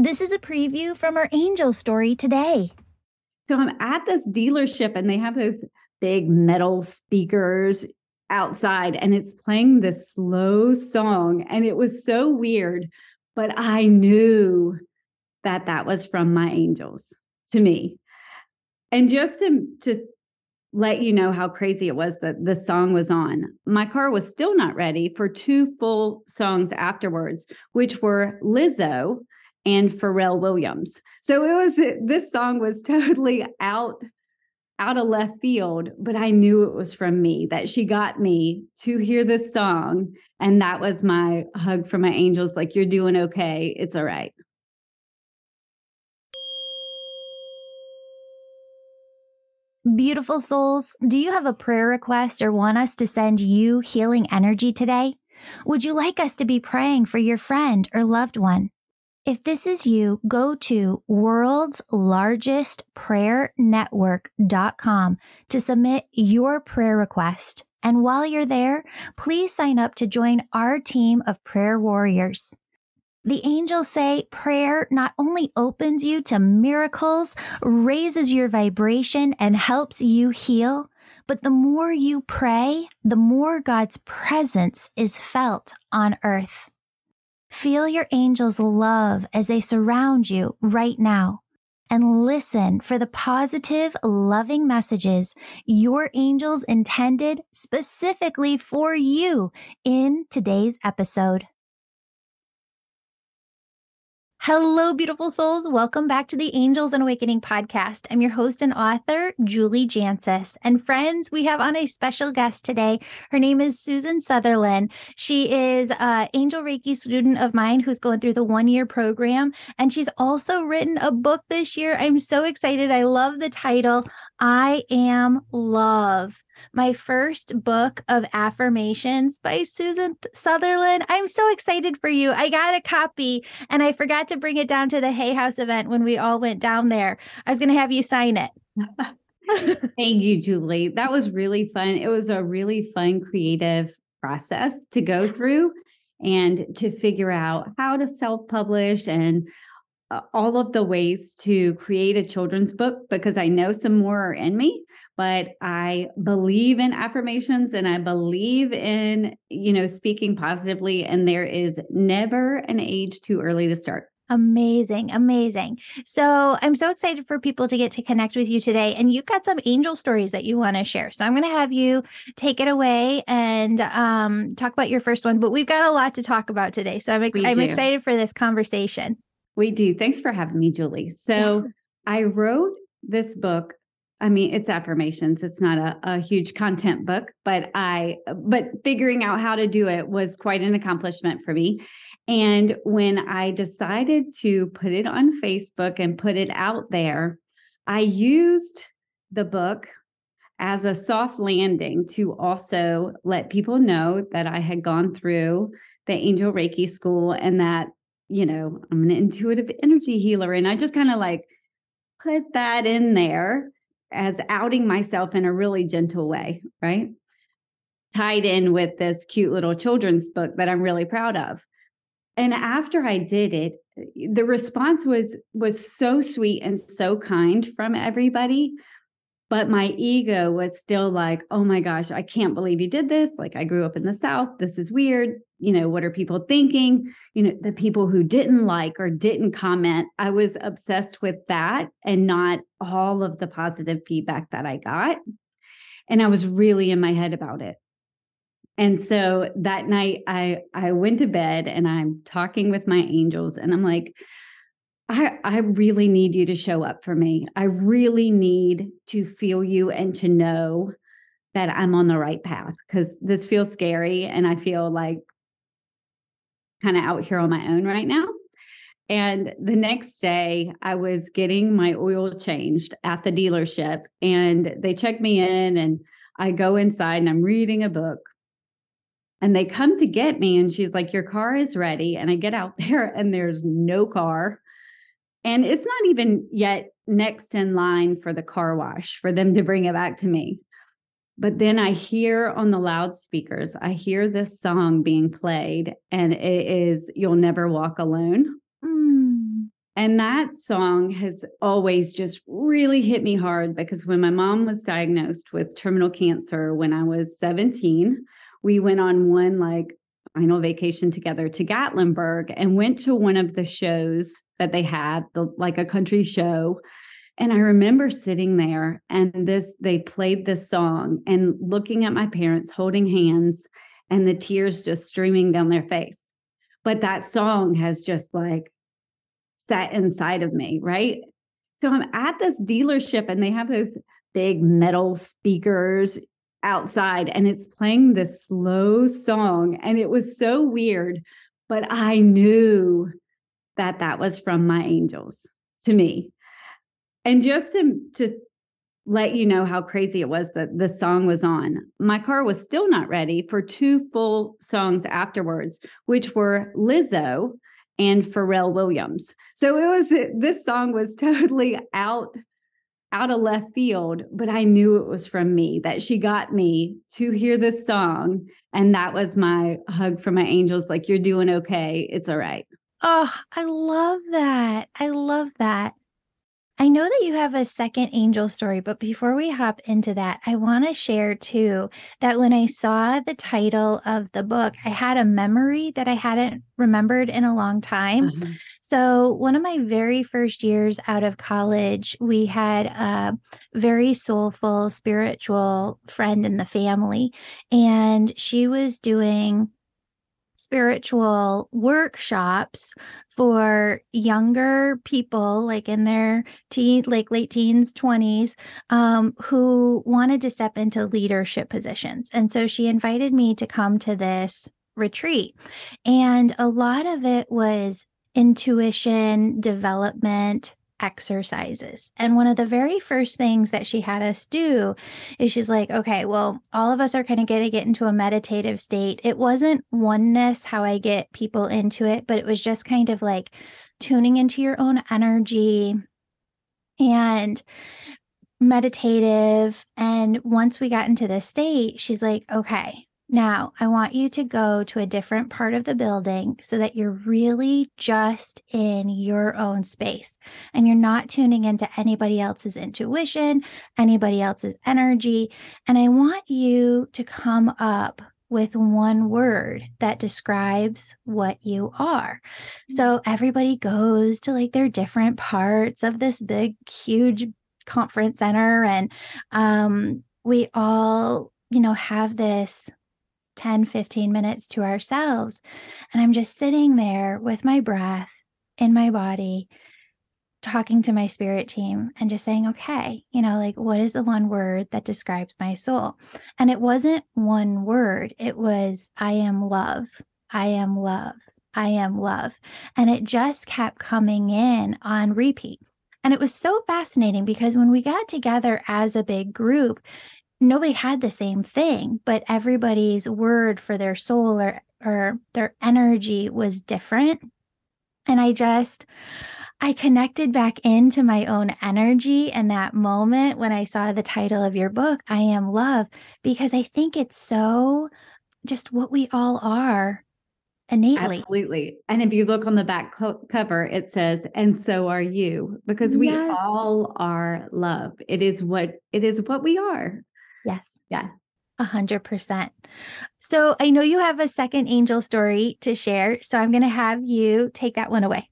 This is a preview from our angel story today. So I'm at this dealership and they have those big metal speakers outside and it's playing this slow song and it was so weird but I knew that that was from my angels to me. And just to to let you know how crazy it was that the song was on. My car was still not ready for two full songs afterwards, which were Lizzo and Pharrell Williams. So it was this song was totally out out of left field, but I knew it was from me that she got me to hear this song and that was my hug from my angels like you're doing okay, it's all right. Beautiful souls, do you have a prayer request or want us to send you healing energy today? Would you like us to be praying for your friend or loved one? If this is you, go to worldslargestprayernetwork.com to submit your prayer request. And while you're there, please sign up to join our team of prayer warriors. The angels say prayer not only opens you to miracles, raises your vibration, and helps you heal, but the more you pray, the more God's presence is felt on earth. Feel your angels' love as they surround you right now and listen for the positive, loving messages your angels intended specifically for you in today's episode. Hello, beautiful souls. Welcome back to the Angels and Awakening podcast. I'm your host and author, Julie Jancius. And friends, we have on a special guest today. Her name is Susan Sutherland. She is an Angel Reiki student of mine who's going through the one year program. And she's also written a book this year. I'm so excited. I love the title, I Am Love my first book of affirmations by Susan Sutherland. I'm so excited for you. I got a copy and I forgot to bring it down to the Hay House event when we all went down there. I was going to have you sign it. Thank you, Julie. That was really fun. It was a really fun, creative process to go through and to figure out how to self publish and uh, all of the ways to create a children's book because I know some more are in me but I believe in affirmations and I believe in, you know, speaking positively. And there is never an age too early to start. Amazing, amazing. So I'm so excited for people to get to connect with you today. And you've got some angel stories that you want to share. So I'm going to have you take it away and um, talk about your first one. But we've got a lot to talk about today. So I'm, I'm excited for this conversation. We do. Thanks for having me, Julie. So yeah. I wrote this book I mean, it's affirmations. It's not a, a huge content book, but I, but figuring out how to do it was quite an accomplishment for me. And when I decided to put it on Facebook and put it out there, I used the book as a soft landing to also let people know that I had gone through the Angel Reiki school and that, you know, I'm an intuitive energy healer. And I just kind of like put that in there as outing myself in a really gentle way, right? Tied in with this cute little children's book that I'm really proud of. And after I did it, the response was was so sweet and so kind from everybody but my ego was still like oh my gosh i can't believe you did this like i grew up in the south this is weird you know what are people thinking? You know the people who didn't like or didn't comment i was obsessed with that and not all of the positive feedback that i got and i was really in my head about it. And so that night i i went to bed and i'm talking with my angels and i'm like I, I really need you to show up for me. I really need to feel you and to know that I'm on the right path because this feels scary and I feel like kind of out here on my own right now. And the next day, I was getting my oil changed at the dealership, and they check me in, and I go inside and I'm reading a book. And they come to get me, and she's like, Your car is ready. And I get out there, and there's no car. And it's not even yet next in line for the car wash for them to bring it back to me. But then I hear on the loudspeakers, I hear this song being played, and it is You'll Never Walk Alone. Mm. And that song has always just really hit me hard because when my mom was diagnosed with terminal cancer when I was 17, we went on one like final vacation together to Gatlinburg and went to one of the shows that they had, the, like a country show. And I remember sitting there and this, they played this song and looking at my parents holding hands and the tears just streaming down their face. But that song has just like set inside of me, right? So I'm at this dealership and they have those big metal speakers outside and it's playing this slow song and it was so weird but I knew that that was from my angels to me. And just to just let you know how crazy it was that the song was on. My car was still not ready for two full songs afterwards, which were Lizzo and Pharrell Williams. So it was this song was totally out out of left field, but I knew it was from me that she got me to hear this song and that was my hug from my angels like you're doing okay. It's all right. Oh, I love that. I love that. I know that you have a second angel story, but before we hop into that, I want to share too that when I saw the title of the book, I had a memory that I hadn't remembered in a long time. Mm-hmm. So, one of my very first years out of college, we had a very soulful, spiritual friend in the family, and she was doing spiritual workshops for younger people like in their teen like late teens 20s um, who wanted to step into leadership positions. And so she invited me to come to this retreat. And a lot of it was intuition development exercises. And one of the very first things that she had us do is she's like, okay, well, all of us are kind of going to get into a meditative state. It wasn't oneness how I get people into it, but it was just kind of like tuning into your own energy and meditative. And once we got into this state, she's like, okay, now, I want you to go to a different part of the building so that you're really just in your own space and you're not tuning into anybody else's intuition, anybody else's energy. And I want you to come up with one word that describes what you are. So everybody goes to like their different parts of this big, huge conference center and um, we all, you know, have this 10, 15 minutes to ourselves. And I'm just sitting there with my breath in my body, talking to my spirit team and just saying, okay, you know, like, what is the one word that describes my soul? And it wasn't one word, it was, I am love. I am love. I am love. And it just kept coming in on repeat. And it was so fascinating because when we got together as a big group, nobody had the same thing, but everybody's word for their soul or, or their energy was different. And I just, I connected back into my own energy in that moment when I saw the title of your book, I Am Love, because I think it's so just what we all are innately. Absolutely. And if you look on the back co- cover, it says, and so are you, because we yes. all are love. It is what it is what we are. Yes. Yeah. A hundred percent. So I know you have a second angel story to share. So I'm going to have you take that one away.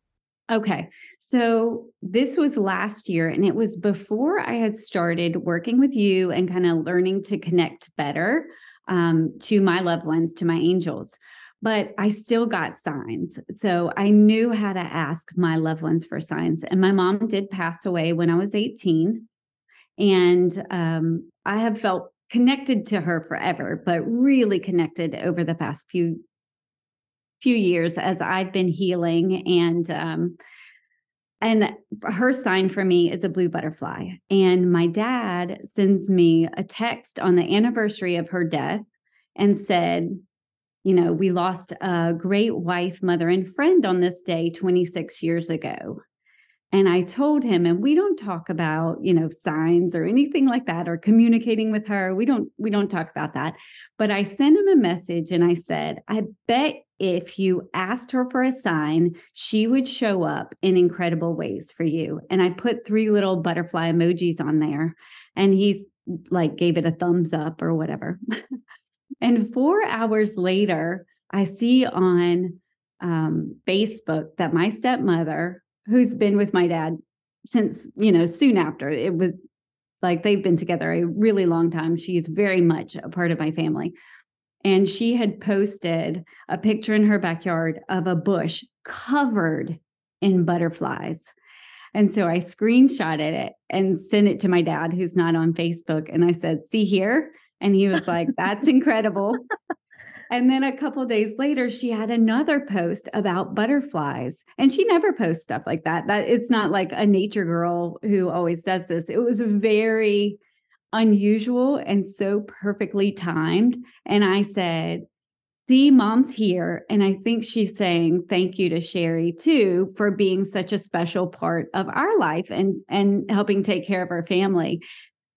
Okay. So this was last year, and it was before I had started working with you and kind of learning to connect better um, to my loved ones, to my angels. But I still got signs. So I knew how to ask my loved ones for signs. And my mom did pass away when I was 18. And um, I have felt connected to her forever, but really connected over the past few few years as I've been healing and um and her sign for me is a blue butterfly. And my dad sends me a text on the anniversary of her death and said, you know, we lost a great wife, mother, and friend on this day 26 years ago. And I told him, and we don't talk about, you know, signs or anything like that or communicating with her. We don't, we don't talk about that. But I sent him a message and I said, I bet if you asked her for a sign, she would show up in incredible ways for you. And I put three little butterfly emojis on there. And he's like, gave it a thumbs up or whatever. and four hours later, I see on um, Facebook that my stepmother, who's been with my dad since, you know, soon after, it was like they've been together a really long time. She's very much a part of my family. And she had posted a picture in her backyard of a bush covered in butterflies. And so I screenshotted it and sent it to my dad, who's not on Facebook. And I said, See here. And he was like, That's incredible. And then a couple days later, she had another post about butterflies. And she never posts stuff like that. That it's not like a nature girl who always does this. It was very unusual and so perfectly timed. And I said, See, mom's here. And I think she's saying thank you to Sherry too for being such a special part of our life and and helping take care of our family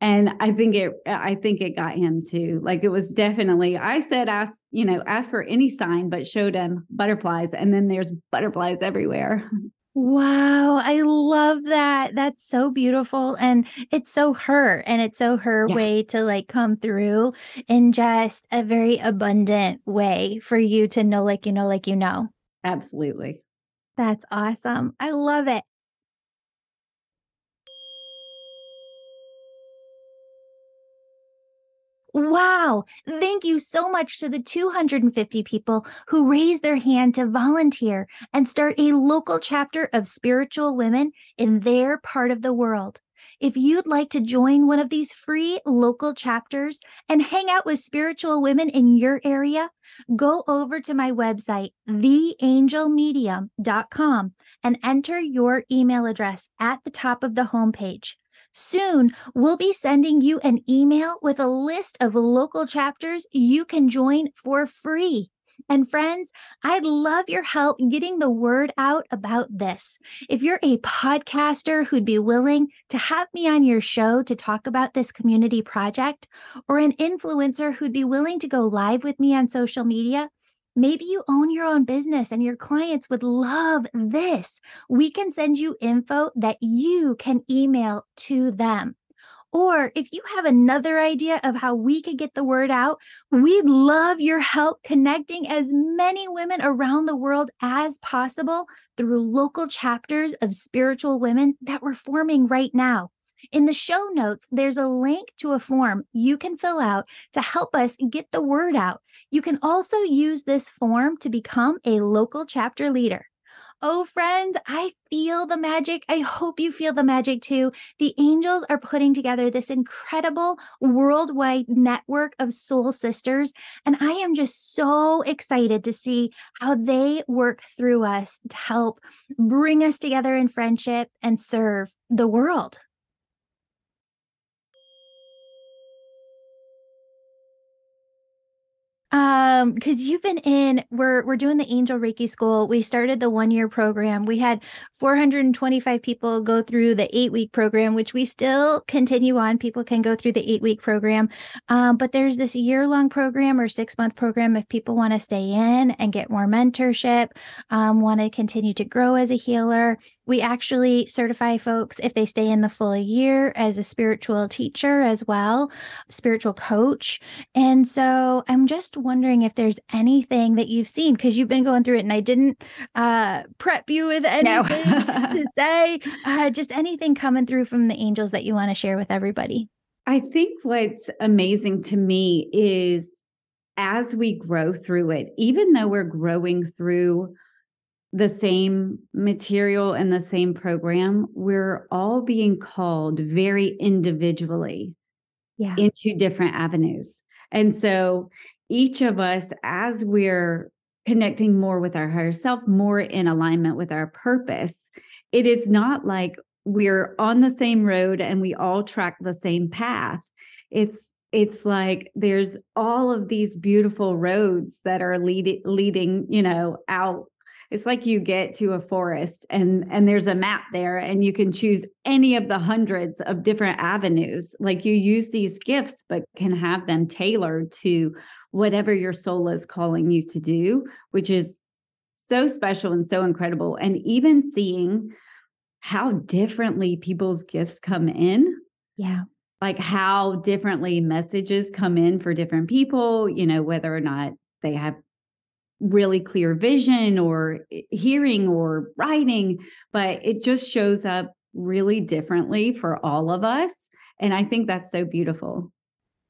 and i think it i think it got him too. Like it was definitely i said ask you know ask for any sign but showed him butterflies and then there's butterflies everywhere. Wow i love that. That's so beautiful and it's so her and it's so her yeah. way to like come through in just a very abundant way for you to know like you know like you know. Absolutely. That's awesome. I love it Wow. Thank you so much to the 250 people who raised their hand to volunteer and start a local chapter of spiritual women in their part of the world. If you'd like to join one of these free local chapters and hang out with spiritual women in your area, go over to my website, theangelmedium.com, and enter your email address at the top of the homepage. Soon, we'll be sending you an email with a list of local chapters you can join for free. And friends, I'd love your help getting the word out about this. If you're a podcaster who'd be willing to have me on your show to talk about this community project, or an influencer who'd be willing to go live with me on social media, Maybe you own your own business and your clients would love this. We can send you info that you can email to them. Or if you have another idea of how we could get the word out, we'd love your help connecting as many women around the world as possible through local chapters of spiritual women that we're forming right now. In the show notes, there's a link to a form you can fill out to help us get the word out. You can also use this form to become a local chapter leader. Oh, friends, I feel the magic. I hope you feel the magic too. The angels are putting together this incredible worldwide network of soul sisters. And I am just so excited to see how they work through us to help bring us together in friendship and serve the world. Um, because you've been in, we're we're doing the Angel Reiki School. We started the one year program. We had 425 people go through the eight week program, which we still continue on. People can go through the eight week program, um, but there's this year long program or six month program if people want to stay in and get more mentorship, um, want to continue to grow as a healer. We actually certify folks if they stay in the full year as a spiritual teacher as well, spiritual coach. And so I'm just wondering if there's anything that you've seen because you've been going through it and I didn't uh, prep you with anything no. to say, uh, just anything coming through from the angels that you want to share with everybody. I think what's amazing to me is as we grow through it, even though we're growing through the same material and the same program, we're all being called very individually yeah. into different avenues. And so each of us, as we're connecting more with our higher self, more in alignment with our purpose, it is not like we're on the same road and we all track the same path. It's it's like there's all of these beautiful roads that are leading leading, you know, out it's like you get to a forest and and there's a map there and you can choose any of the hundreds of different avenues. Like you use these gifts but can have them tailored to whatever your soul is calling you to do which is so special and so incredible. And even seeing how differently people's gifts come in yeah. like how differently messages come in for different people you know whether or not they have really clear vision or eh, hearing or writing, but it just shows up really differently for all of us. And I think that's so beautiful.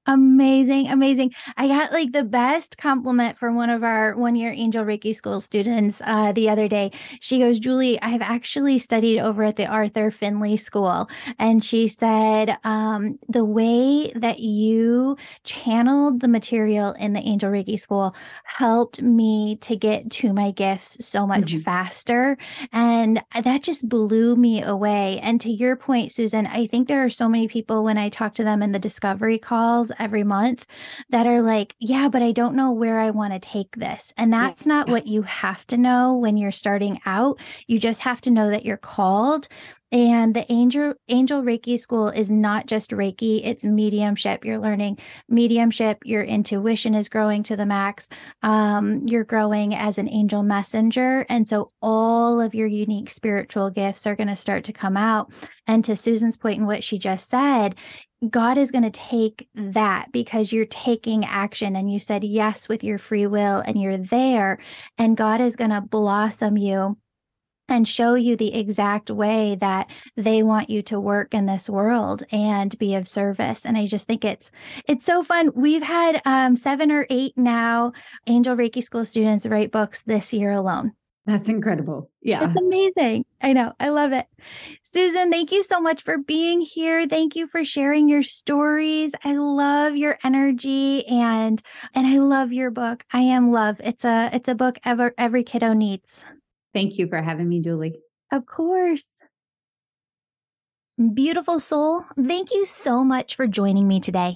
Amazing, amazing. I got like the best compliment from one of our one year Angel Reiki School students uh, the other day. She goes, Julie, I have actually studied over at the Arthur Findlay School. And she said, um, the way that you channeled the material in the Angel Reiki School helped me to get to my gifts so much mm-hmm. faster. And that just blew me away. And to your point, Susan, I think there are so many people when I talk to them in the discovery calls every month that are like, yeah, but I don't know where I want to take this. And that's yeah. not what you have to know when you're starting out. You just have to know that you're called. And the angel angel Reiki school is not just Reiki, it's mediumship. You're learning mediumship, your intuition is growing to the max. Um, you're growing as an angel messenger. And so all of your unique spiritual gifts are going to start to come out. And to Susan's point in what she just said, God is going to take that because you're taking action and you said yes with your free will and you're there, and God is going to blossom you and show you the exact way that they want you to work in this world and be of service. And i just think it's it's so fun. We've had um, seven or eight now angel reiki school students write books this year alone that's incredible. Yeah. It's amazing. I know. I love it. Susan, thank you so much for being here. Thank you for sharing your stories. I love your energy and and I love your book. I am love. It's a it's a book ever every kiddo needs. Thank you for having me, Julie. Of course. Beautiful soul, thank you so much for joining me today.